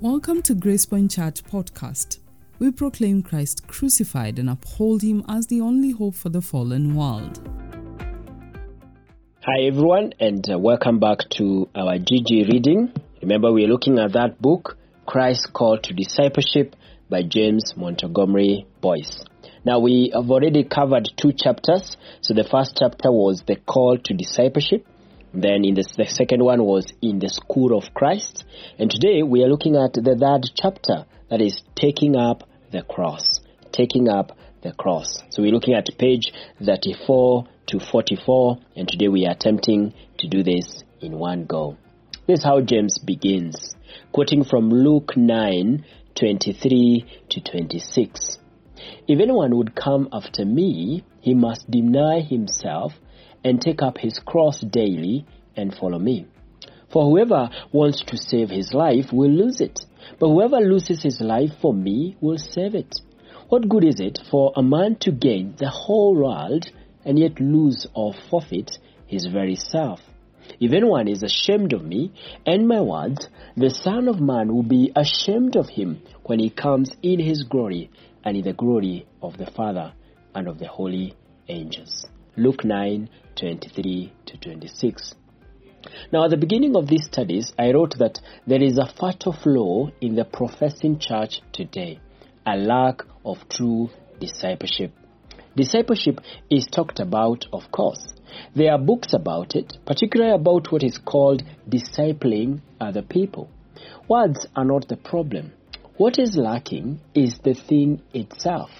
Welcome to Grace Point Church podcast. We proclaim Christ crucified and uphold him as the only hope for the fallen world. Hi, everyone, and uh, welcome back to our GG reading. Remember, we are looking at that book, Christ's Call to Discipleship by James Montgomery Boice. Now, we have already covered two chapters. So, the first chapter was the call to discipleship. Then, in the, the second one was in the school of Christ. And today, we are looking at the third chapter that is taking up the cross. Taking up the cross. So, we're looking at page 34 to 44, and today we are attempting to do this in one go. This is how James begins, quoting from Luke 9 23 to 26. If anyone would come after me, he must deny himself and take up his cross daily and follow me. For whoever wants to save his life will lose it, but whoever loses his life for me will save it. What good is it for a man to gain the whole world and yet lose or forfeit his very self? If anyone is ashamed of me and my words, the Son of Man will be ashamed of him when he comes in his glory and in the glory of the Father and of the holy angels. Luke 9 23 to 26. Now, at the beginning of these studies, I wrote that there is a fatal flaw in the professing church today a lack of true discipleship. Discipleship is talked about, of course. There are books about it, particularly about what is called discipling other people. Words are not the problem. What is lacking is the thing itself.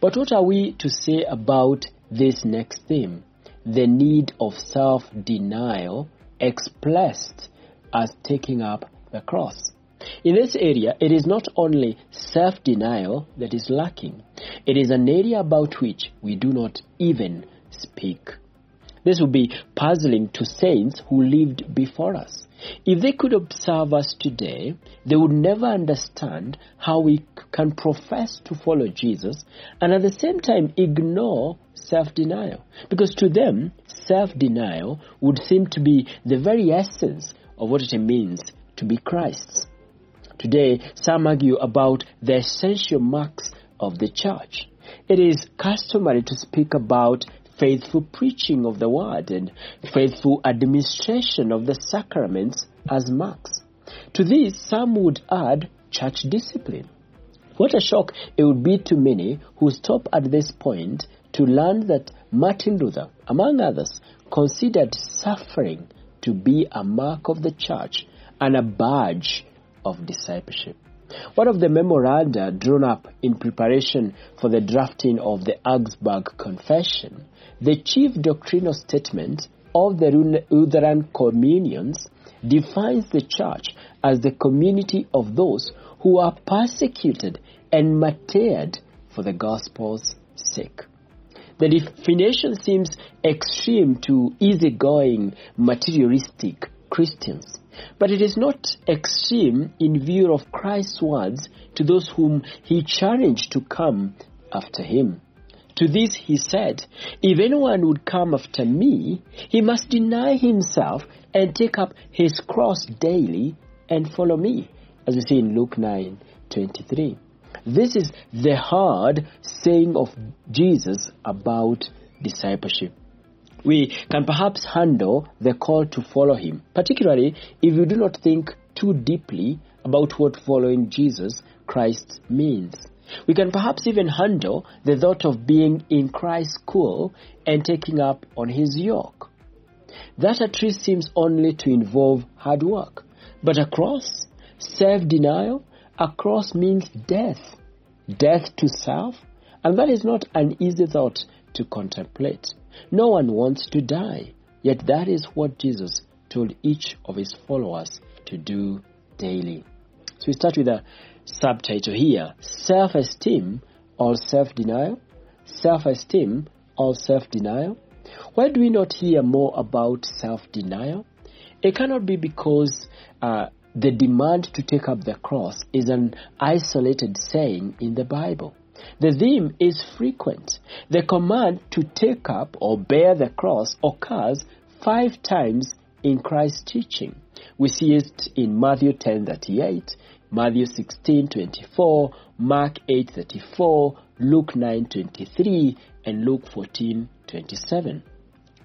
But what are we to say about this next theme? The need of self denial expressed as taking up the cross. In this area, it is not only self denial that is lacking, it is an area about which we do not even speak. This would be puzzling to saints who lived before us. If they could observe us today, they would never understand how we can profess to follow Jesus and at the same time ignore self denial. Because to them, self denial would seem to be the very essence of what it means to be Christ's. Today, some argue about the essential marks of the church. It is customary to speak about faithful preaching of the word and faithful administration of the sacraments as marks. To this, some would add church discipline. What a shock it would be to many who stop at this point to learn that Martin Luther, among others, considered suffering to be a mark of the church and a badge of discipleship. One of the memoranda drawn up in preparation for the drafting of the Augsburg Confession, the chief doctrinal statement of the Lutheran communions defines the church as the community of those who are persecuted and martyred for the gospel's sake. The definition seems extreme to easygoing, materialistic Christians. But it is not extreme in view of Christ's words to those whom he challenged to come after him. To this he said, If anyone would come after me, he must deny himself and take up his cross daily and follow me, as we see in Luke 9 23. This is the hard saying of Jesus about discipleship we can perhaps handle the call to follow him, particularly if you do not think too deeply about what following Jesus Christ means. We can perhaps even handle the thought of being in Christ's school and taking up on his yoke. That at least seems only to involve hard work. But a cross, self denial, a cross means death. Death to self, and that is not an easy thought to contemplate. No one wants to die, yet that is what Jesus told each of his followers to do daily. So we start with a subtitle here Self esteem or self denial? Self esteem or self denial? Why do we not hear more about self denial? It cannot be because uh, the demand to take up the cross is an isolated saying in the Bible. The theme is frequent. The command to take up or bear the cross occurs five times in Christ's teaching. We see it in Matthew 10:38, Matthew 16:24, Mark 8:34, Luke 9:23, and Luke 14:27.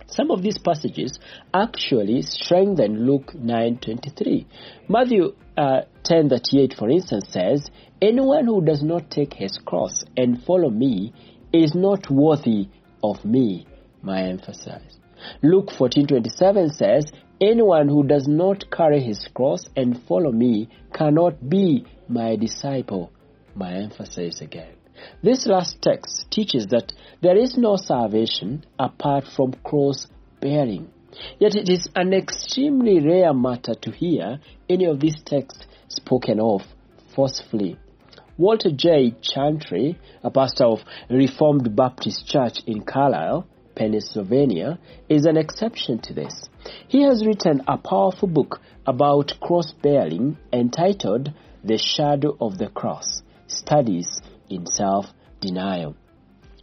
Some of these passages actually strengthen Luke 9:23. Matthew uh, 10:38, for instance, says, "Anyone who does not take his cross and follow me is not worthy of me." My emphasis. Luke 14:27 says, "Anyone who does not carry his cross and follow me cannot be my disciple." My emphasis again. This last text teaches that there is no salvation apart from cross bearing. Yet it is an extremely rare matter to hear any of these texts spoken of forcefully. Walter J. Chantry, a pastor of Reformed Baptist Church in Carlisle, Pennsylvania, is an exception to this. He has written a powerful book about cross bearing entitled The Shadow of the Cross Studies in self denial.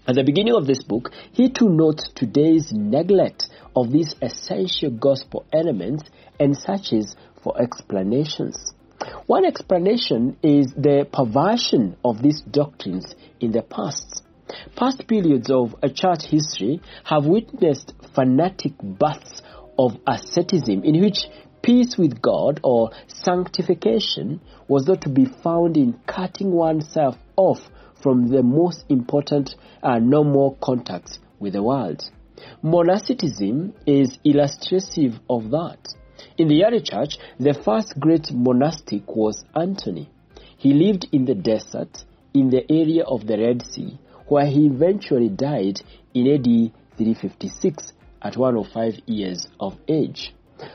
At the beginning of this book, he too notes today's neglect of these essential gospel elements and searches for explanations. One explanation is the perversion of these doctrines in the past. Past periods of a church history have witnessed fanatic bursts of asceticism in which peace with God or sanctification was not to be found in cutting oneself off from the most important uh, normal contacts with the world. Monasticism is illustrative of that. In the early church, the first great monastic was Antony. He lived in the desert in the area of the Red Sea, where he eventually died in AD 356 at 105 years of age.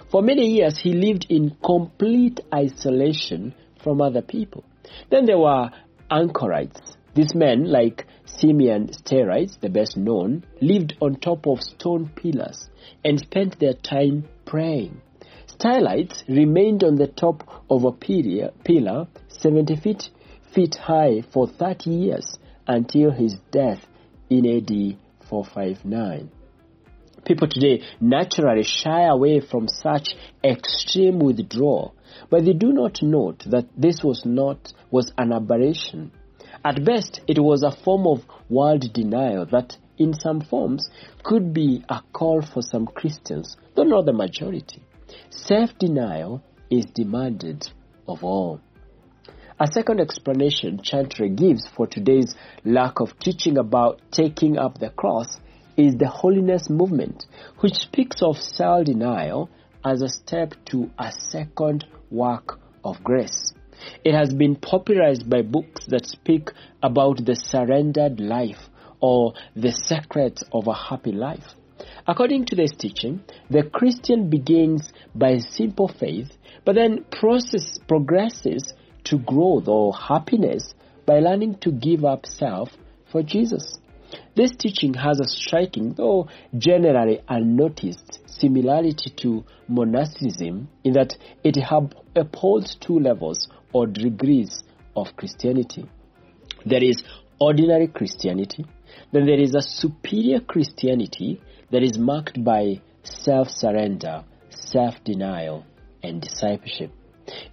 For many years, he lived in complete isolation from other people. Then there were anchorites. These men, like Simeon Stylites, the best known, lived on top of stone pillars and spent their time praying. Stylites remained on the top of a pillar 70 feet, feet high for 30 years until his death in AD 459. People today naturally shy away from such extreme withdrawal, but they do not note that this was not was an aberration. At best, it was a form of world denial that, in some forms, could be a call for some Christians, though not the majority. Self denial is demanded of all. A second explanation Chantry gives for today's lack of teaching about taking up the cross is the holiness movement, which speaks of self denial as a step to a second work of grace. It has been popularized by books that speak about the surrendered life or the secrets of a happy life. According to this teaching, the Christian begins by simple faith, but then process progresses to growth or happiness by learning to give up self for Jesus. This teaching has a striking, though generally unnoticed, similarity to monasticism in that it upholds two levels or degrees of Christianity. There is ordinary Christianity, then there is a superior Christianity that is marked by self surrender, self denial, and discipleship.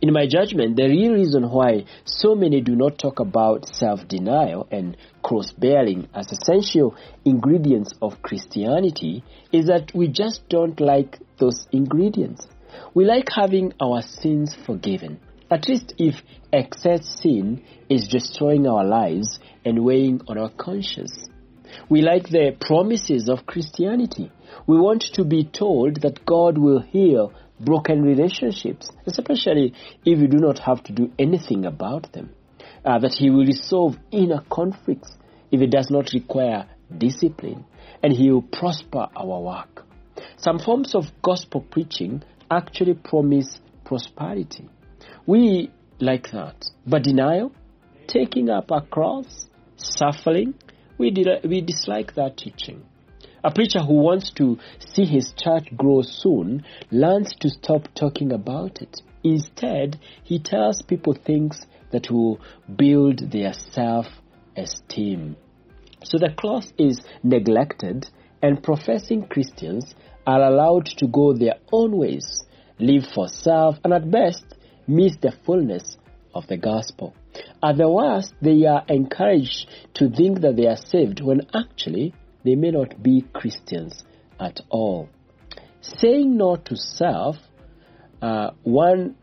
In my judgment, the real reason why so many do not talk about self denial and cross bearing as essential ingredients of Christianity is that we just don't like those ingredients. We like having our sins forgiven, at least if excess sin is destroying our lives and weighing on our conscience. We like the promises of Christianity. We want to be told that God will heal broken relationships, especially if you do not have to do anything about them. Uh, that He will resolve inner conflicts if it does not require discipline, and He will prosper our work. Some forms of gospel preaching actually promise prosperity. We like that. But denial, taking up a cross, suffering, we, we dislike that teaching. A preacher who wants to see his church grow soon learns to stop talking about it. Instead, he tells people things that will build their self esteem. So the cross is neglected, and professing Christians are allowed to go their own ways, live for self, and at best miss the fullness of the gospel. At the worst, they are encouraged to think that they are saved when actually they may not be Christians at all. Saying no to self, uh, one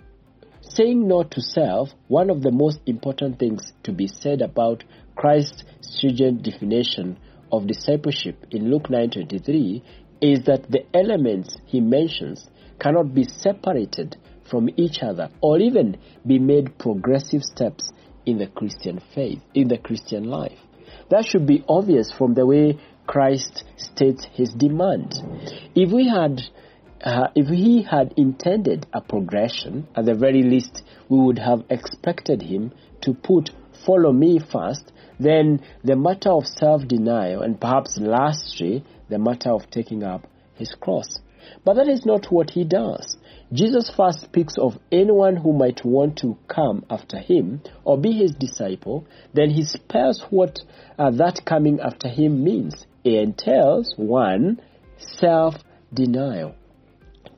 saying no to self, one of the most important things to be said about Christ's stringent definition of discipleship in Luke 9:23 is that the elements he mentions cannot be separated from each other or even be made progressive steps in the Christian faith, in the Christian life. That should be obvious from the way Christ states his demand. If we had uh, if he had intended a progression, at the very least, we would have expected him to put follow me first, then the matter of self denial, and perhaps lastly, the matter of taking up his cross. But that is not what he does. Jesus first speaks of anyone who might want to come after him or be his disciple, then he spells what uh, that coming after him means. Entails one, self denial,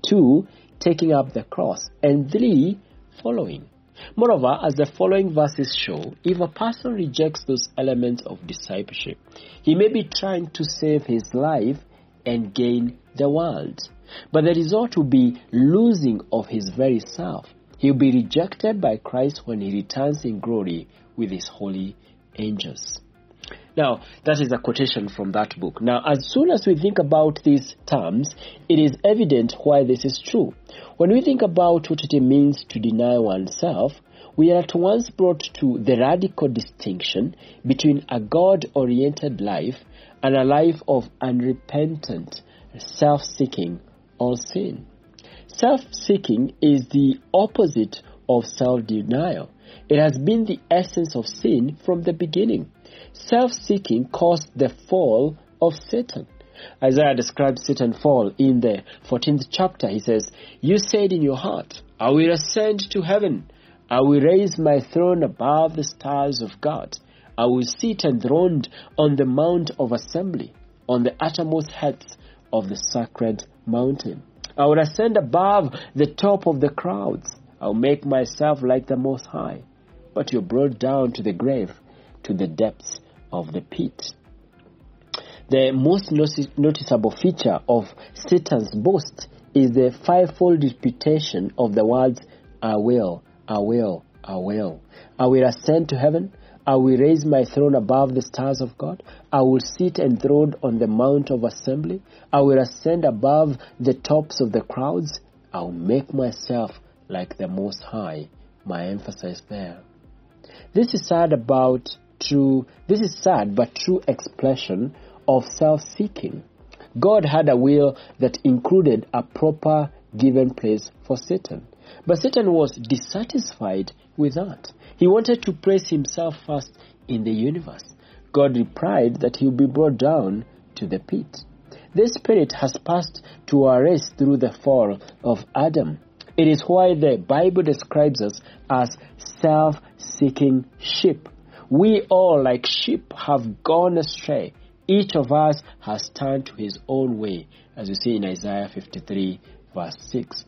two, taking up the cross, and three, following. Moreover, as the following verses show, if a person rejects those elements of discipleship, he may be trying to save his life and gain the world. But the result will be losing of his very self. He will be rejected by Christ when he returns in glory with his holy angels. Now, that is a quotation from that book. Now, as soon as we think about these terms, it is evident why this is true. When we think about what it means to deny oneself, we are at once brought to the radical distinction between a God oriented life and a life of unrepentant, self seeking, or sin. Self seeking is the opposite of self denial. It has been the essence of sin from the beginning. Self seeking caused the fall of Satan. Isaiah describes Satan's fall in the 14th chapter. He says, You said in your heart, I will ascend to heaven. I will raise my throne above the stars of God. I will sit enthroned on the mount of assembly, on the uttermost heights of the sacred mountain. I will ascend above the top of the crowds. I will make myself like the Most High. But you're brought down to the grave, to the depths of the pit. The most noticeable feature of Satan's boast is the fivefold reputation of the words, I will, I will, I will. I will ascend to heaven. I will raise my throne above the stars of God. I will sit enthroned on the mount of assembly. I will ascend above the tops of the crowds. I will make myself like the Most High. My emphasis there. This is sad about true, this is sad but true expression of self-seeking. God had a will that included a proper given place for Satan. But Satan was dissatisfied with that. He wanted to place himself first in the universe. God replied that he would be brought down to the pit. This spirit has passed to our race through the fall of Adam. It is why the Bible describes us as self seeking sheep. We all, like sheep, have gone astray. Each of us has turned to his own way, as you see in Isaiah 53, verse 6.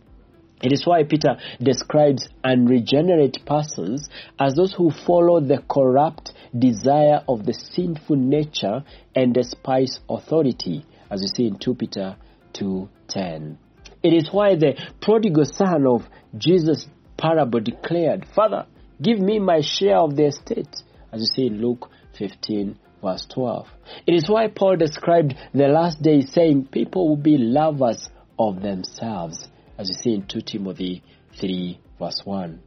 It is why Peter describes unregenerate persons as those who follow the corrupt desire of the sinful nature and despise authority, as you see in 2 Peter 2:10. It is why the prodigal son of Jesus' parable declared, Father, give me my share of the estate, as you see in Luke 15, verse 12. It is why Paul described the last days saying people will be lovers of themselves as you see in 2 Timothy 3, verse 1.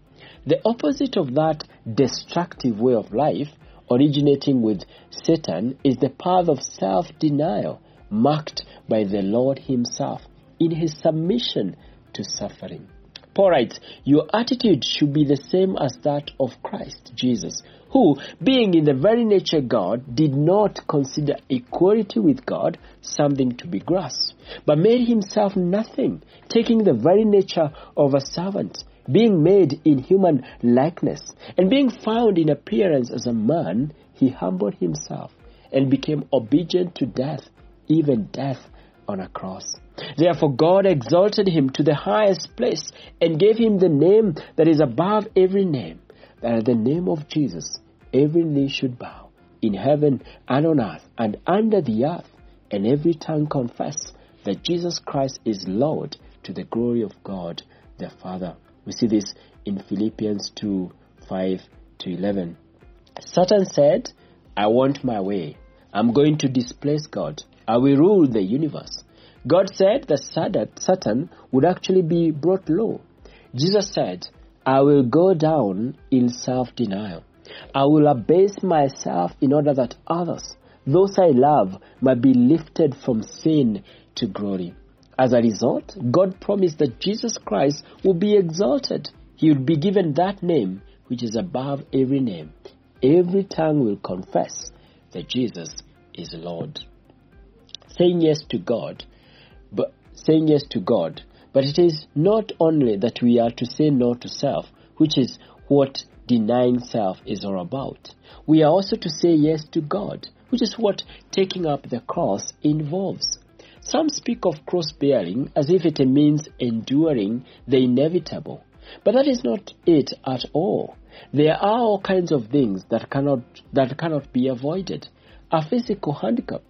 The opposite of that destructive way of life, originating with Satan, is the path of self denial, marked by the Lord Himself in His submission to suffering. Paul writes, Your attitude should be the same as that of Christ Jesus, who, being in the very nature God, did not consider equality with God something to be grasped, but made himself nothing, taking the very nature of a servant, being made in human likeness, and being found in appearance as a man, he humbled himself and became obedient to death, even death on a cross. Therefore, God exalted him to the highest place and gave him the name that is above every name that at the name of Jesus, every knee should bow in heaven and on earth and under the earth, and every tongue confess that Jesus Christ is Lord to the glory of God the Father. We see this in Philippians 2 5 to 11. Satan said, I want my way. I'm going to displace God. I will rule the universe. God said that Satan would actually be brought low. Jesus said, I will go down in self denial. I will abase myself in order that others, those I love, might be lifted from sin to glory. As a result, God promised that Jesus Christ will be exalted. He would be given that name which is above every name. Every tongue will confess that Jesus is Lord. Saying yes to God, but saying yes to God, but it is not only that we are to say no to self, which is what denying self is all about. We are also to say yes to God, which is what taking up the cross involves. Some speak of cross bearing as if it means enduring the inevitable. But that is not it at all. There are all kinds of things that cannot, that cannot be avoided. A physical handicap,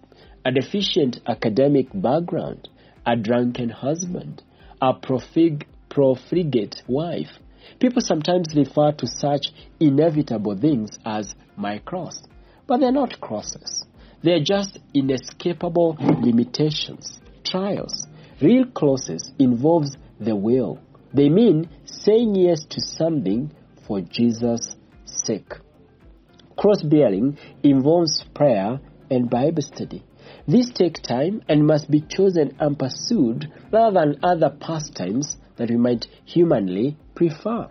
a deficient academic background, a drunken husband, a profig, profligate wife. People sometimes refer to such inevitable things as my cross, but they're not crosses. They're just inescapable limitations, trials. Real crosses involves the will. They mean saying yes to something for Jesus' sake. Cross bearing involves prayer and Bible study. These take time and must be chosen and pursued rather than other pastimes that we might humanly prefer.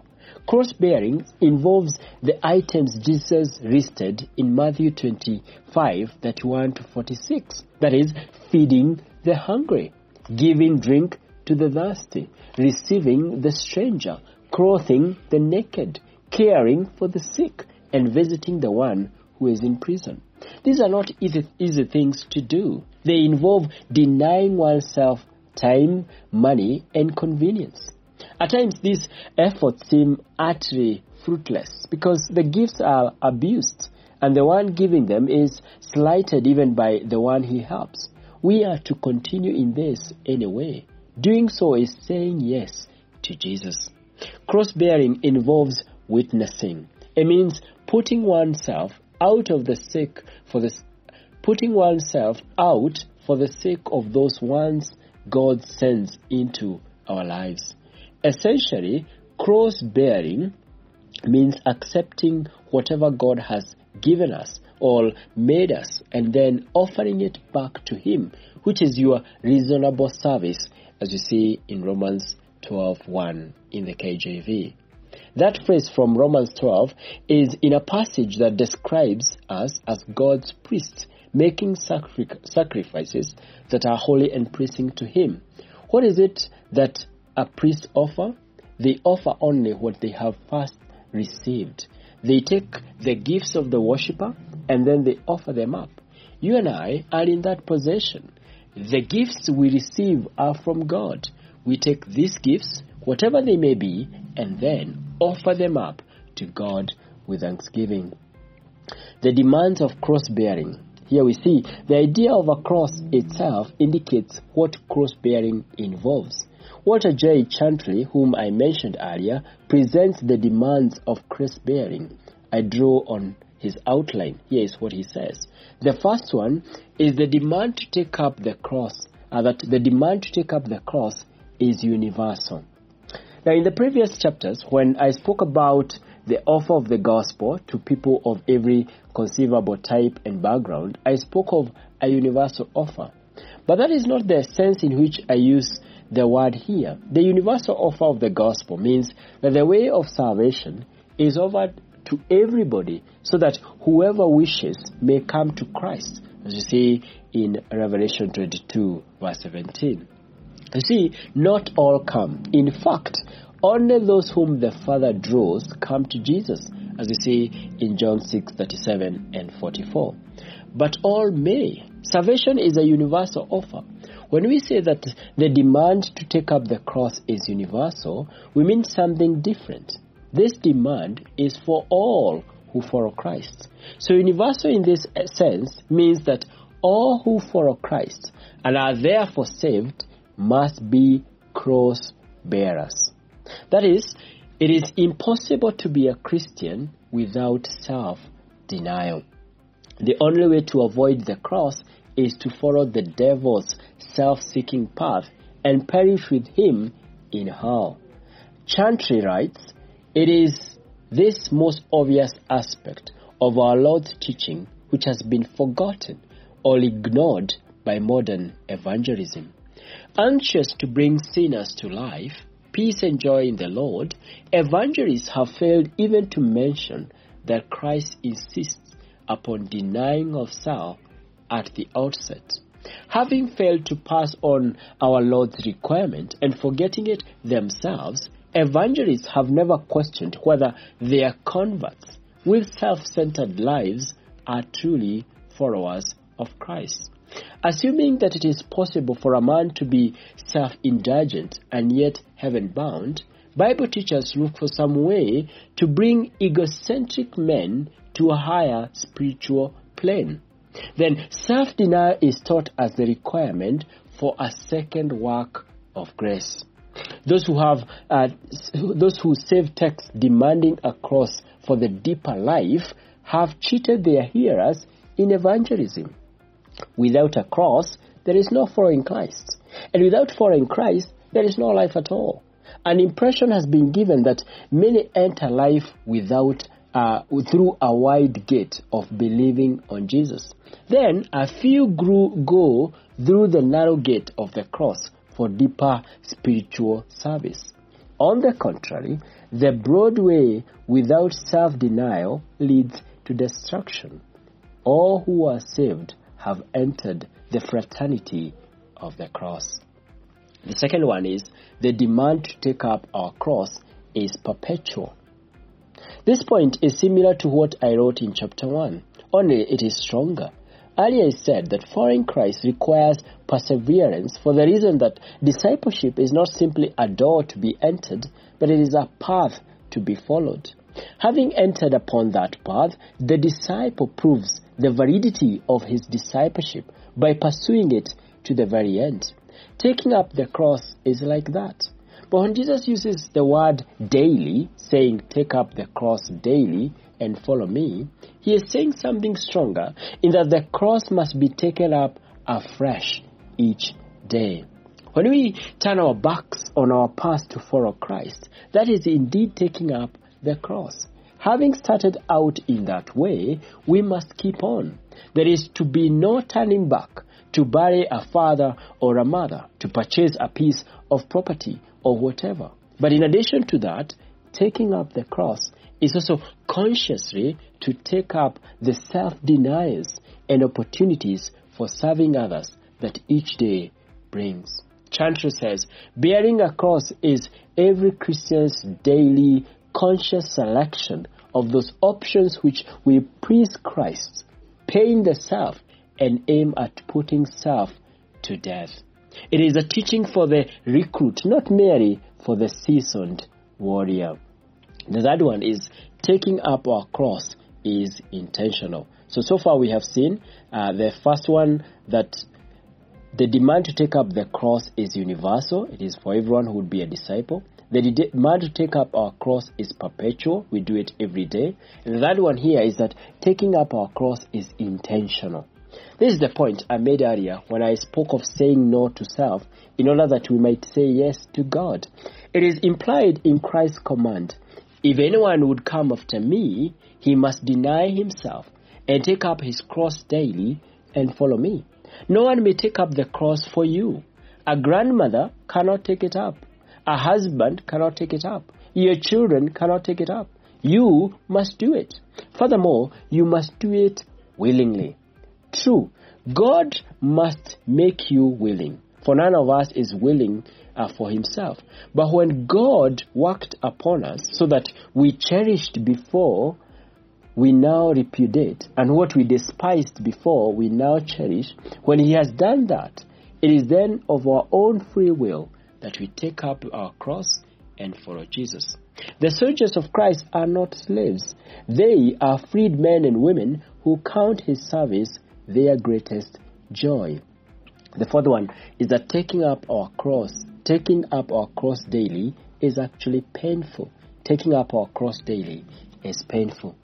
Cross bearing involves the items Jesus listed in Matthew 25 31 to 46. That is, feeding the hungry, giving drink to the thirsty, receiving the stranger, clothing the naked, caring for the sick, and visiting the one who is in prison. These are not easy, easy things to do. They involve denying oneself time, money, and convenience. At times, these efforts seem utterly fruitless because the gifts are abused and the one giving them is slighted even by the one he helps. We are to continue in this anyway. Doing so is saying yes to Jesus. Cross bearing involves witnessing. It means putting oneself out of the sake for the putting oneself out for the sake of those ones God sends into our lives. Essentially, cross bearing means accepting whatever God has given us or made us and then offering it back to Him, which is your reasonable service, as you see in Romans 12:1 in the KJV. That phrase from Romans 12 is in a passage that describes us as God's priests, making sacri- sacrifices that are holy and pleasing to Him. What is it that a priest offer? They offer only what they have first received. They take the gifts of the worshipper and then they offer them up. You and I are in that position. The gifts we receive are from God. We take these gifts, whatever they may be, and then offer them up to God with thanksgiving. The demands of cross bearing. Here we see the idea of a cross itself indicates what cross bearing involves. Walter J. Chantry, whom I mentioned earlier, presents the demands of cross bearing. I draw on his outline. Here is what he says. The first one is the demand to take up the cross, uh, that the demand to take up the cross is universal. Now, in the previous chapters, when I spoke about the offer of the gospel to people of every conceivable type and background, I spoke of a universal offer. But that is not the sense in which I use the word here. The universal offer of the gospel means that the way of salvation is offered to everybody so that whoever wishes may come to Christ, as you see in Revelation 22, verse 17. You see, not all come. In fact, only those whom the Father draws come to Jesus, as you see in John 6 37 and 44. But all may. Salvation is a universal offer. When we say that the demand to take up the cross is universal, we mean something different. this demand is for all who follow Christ. So, universal in this sense means that all who follow Christ and are therefore saved must be cross bearers. That is, it is impossible to be a Christian without self denial. The only way to avoid the cross is to follow the devil's self seeking path and perish with him in hell. Chantry writes, It is this most obvious aspect of our Lord's teaching which has been forgotten or ignored by modern evangelism. Anxious to bring sinners to life, peace and joy in the Lord, evangelists have failed even to mention that Christ insists upon denying of self at the outset. Having failed to pass on our Lord's requirement and forgetting it themselves, evangelists have never questioned whether their converts with self centered lives are truly followers of Christ. Assuming that it is possible for a man to be self indulgent and yet heaven bound, Bible teachers look for some way to bring egocentric men to a higher spiritual plane. Then self denial is taught as the requirement for a second work of grace. Those who have, uh, those who save texts demanding a cross for the deeper life have cheated their hearers in evangelism. Without a cross, there is no following Christ. And without following Christ, there is no life at all. An impression has been given that many enter life without uh, through a wide gate of believing on Jesus. Then a few grew, go through the narrow gate of the cross for deeper spiritual service. On the contrary, the broad way without self denial leads to destruction. All who are saved have entered the fraternity of the cross. The second one is the demand to take up our cross is perpetual. This point is similar to what I wrote in chapter 1, only it is stronger. Earlier I said that following Christ requires perseverance for the reason that discipleship is not simply a door to be entered, but it is a path to be followed. Having entered upon that path, the disciple proves the validity of his discipleship by pursuing it to the very end. Taking up the cross is like that. But when Jesus uses the word daily, saying, Take up the cross daily and follow me, he is saying something stronger in that the cross must be taken up afresh each day. When we turn our backs on our path to follow Christ, that is indeed taking up the cross. Having started out in that way, we must keep on. There is to be no turning back to bury a father or a mother, to purchase a piece of property or whatever. But in addition to that, taking up the cross is also consciously to take up the self denials and opportunities for serving others that each day brings. Chantry says, bearing a cross is every Christian's daily conscious selection of those options which will please Christ, paying the self and aim at putting self to death. It is a teaching for the recruit, not merely for the seasoned warrior. The third one is taking up our cross is intentional. So, so far we have seen uh, the first one that the demand to take up the cross is universal. It is for everyone who would be a disciple. The demand to take up our cross is perpetual. We do it every day. And the third one here is that taking up our cross is intentional. This is the point I made earlier when I spoke of saying no to self in order that we might say yes to God. It is implied in Christ's command If anyone would come after me, he must deny himself and take up his cross daily and follow me. No one may take up the cross for you. A grandmother cannot take it up. A husband cannot take it up. Your children cannot take it up. You must do it. Furthermore, you must do it willingly. True, God must make you willing, for none of us is willing uh, for himself. But when God worked upon us so that we cherished before, we now repudiate, and what we despised before, we now cherish, when he has done that, it is then of our own free will that we take up our cross and follow Jesus. The soldiers of Christ are not slaves. They are freed men and women who count his service their greatest joy. The fourth one is that taking up our cross, taking up our cross daily is actually painful. Taking up our cross daily is painful.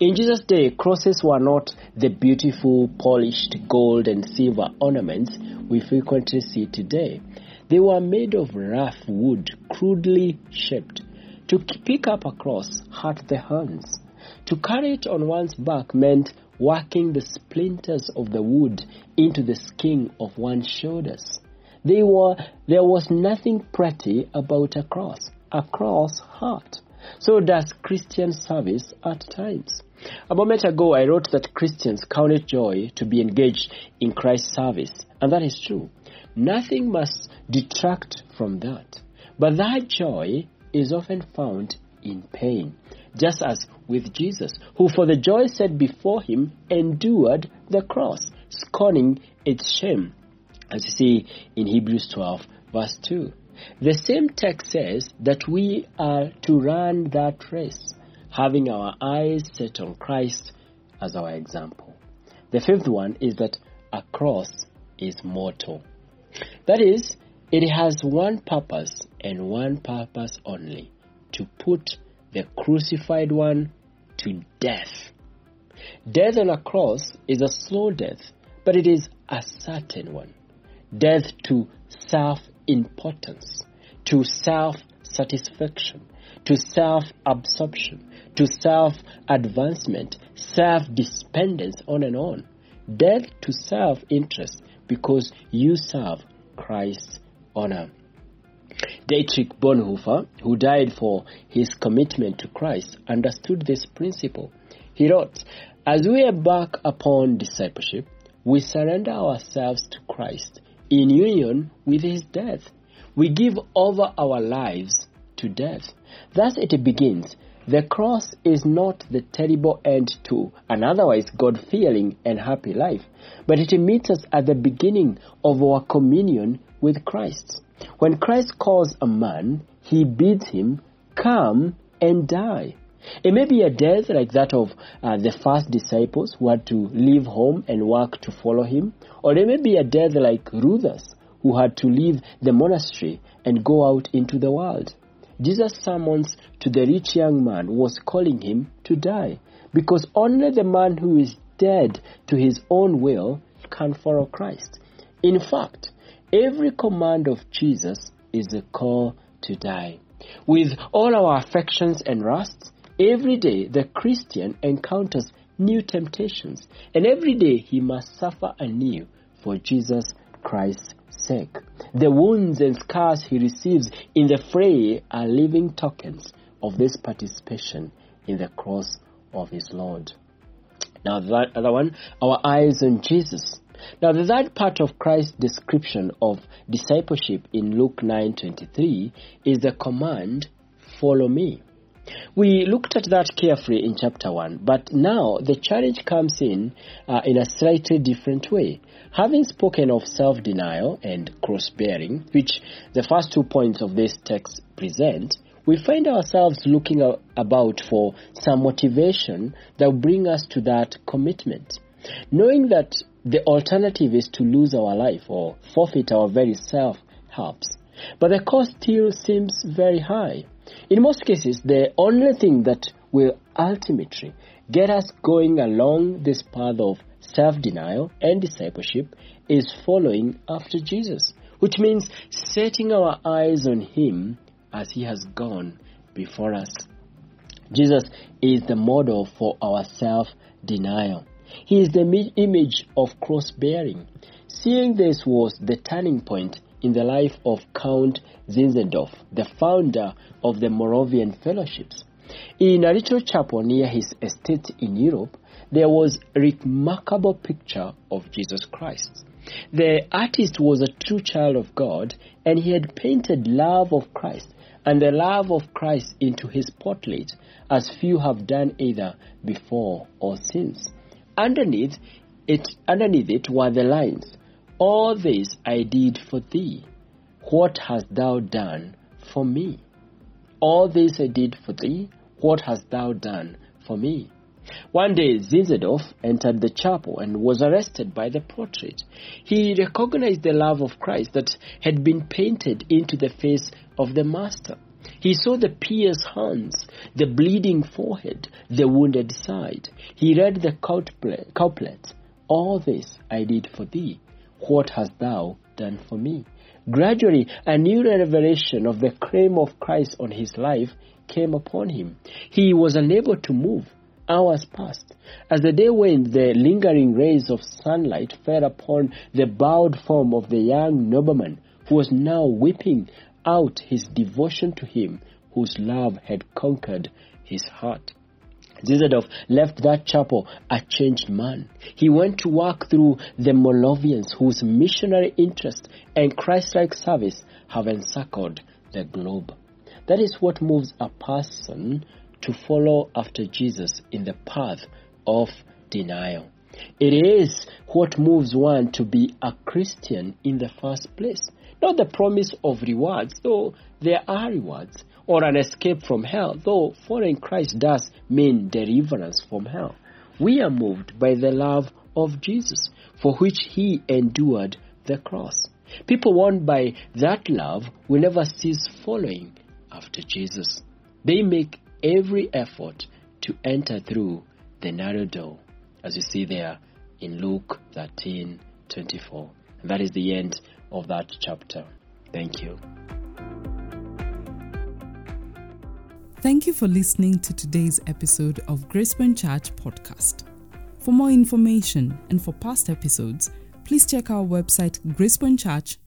In Jesus' day, crosses were not the beautiful, polished gold and silver ornaments we frequently see today. They were made of rough wood, crudely shaped. To pick up a cross hurt the hands. To carry it on one's back meant working the splinters of the wood into the skin of one's shoulders. Were, there was nothing pretty about a cross. A cross hurt. So does Christian service at times. A moment ago, I wrote that Christians count it joy to be engaged in Christ's service, and that is true. Nothing must detract from that. But that joy is often found in pain, just as with Jesus, who for the joy set before him endured the cross, scorning its shame, as you see in Hebrews 12, verse 2. The same text says that we are to run that race, having our eyes set on Christ as our example. The fifth one is that a cross is mortal. That is, it has one purpose and one purpose only to put the crucified one to death. Death on a cross is a slow death, but it is a certain one. Death to self importance, to self satisfaction, to self absorption, to self advancement, self dependence, on and on. Death to self interest because you serve Christ's honor. Dietrich Bonhoeffer, who died for his commitment to Christ, understood this principle. He wrote, As we embark upon discipleship, we surrender ourselves to Christ in union with his death. We give over our lives to death. Thus it begins. The cross is not the terrible end to an otherwise God fearing and happy life, but it meets us at the beginning of our communion with Christ. When Christ calls a man, he bids him come and die. It may be a death like that of uh, the first disciples who had to leave home and work to follow him, or it may be a death like Luther's who had to leave the monastery and go out into the world. Jesus' summons to the rich young man was calling him to die, because only the man who is dead to his own will can follow Christ. In fact, every command of Jesus is a call to die. With all our affections and lusts, every day the Christian encounters new temptations, and every day he must suffer anew for Jesus Christ's sake. The wounds and scars he receives in the fray are living tokens of this participation in the cross of his Lord. Now, the other one, our eyes on Jesus. Now, the third part of Christ's description of discipleship in Luke 9:23 is the command, "Follow me." We looked at that carefully in chapter 1, but now the challenge comes in uh, in a slightly different way. Having spoken of self denial and cross bearing, which the first two points of this text present, we find ourselves looking about for some motivation that will bring us to that commitment. Knowing that the alternative is to lose our life or forfeit our very self helps. But the cost still seems very high. In most cases, the only thing that will ultimately get us going along this path of self denial and discipleship is following after Jesus, which means setting our eyes on Him as He has gone before us. Jesus is the model for our self denial. He is the image of cross bearing. Seeing this was the turning point in the life of Count Zinzendorf, the founder of the Moravian Fellowships. In a little chapel near his estate in Europe, there was a remarkable picture of Jesus Christ. The artist was a true child of God, and he had painted love of Christ and the love of Christ into his portrait, as few have done either before or since. Underneath it, underneath it were the lines, All this I did for thee. What hast thou done for me? All this I did for thee. What hast thou done for me? One day, Zinzendorf entered the chapel and was arrested by the portrait. He recognized the love of Christ that had been painted into the face of the Master. He saw the pierced hands, the bleeding forehead, the wounded side. He read the couplet, All this I did for thee. What hast thou done for me? Gradually, a new revelation of the claim of Christ on his life came upon him. He was unable to move. Hours passed. As the day waned, the lingering rays of sunlight fell upon the bowed form of the young nobleman who was now weeping out his devotion to him whose love had conquered his heart. Zinzendorf left that chapel a changed man. He went to work through the Moravians whose missionary interest and Christ-like service have encircled the globe. That is what moves a person to follow after Jesus in the path of denial. It is what moves one to be a Christian in the first place. Not the promise of rewards, though there are rewards, or an escape from hell, though following Christ does mean deliverance from hell. We are moved by the love of Jesus, for which he endured the cross. People won by that love will never cease following after Jesus. They make every effort to enter through the narrow door, as you see there in Luke 13 24. And that is the end of that chapter. Thank you. Thank you for listening to today's episode of Gracepoint Church podcast. For more information and for past episodes, please check our website gracepointchurch.com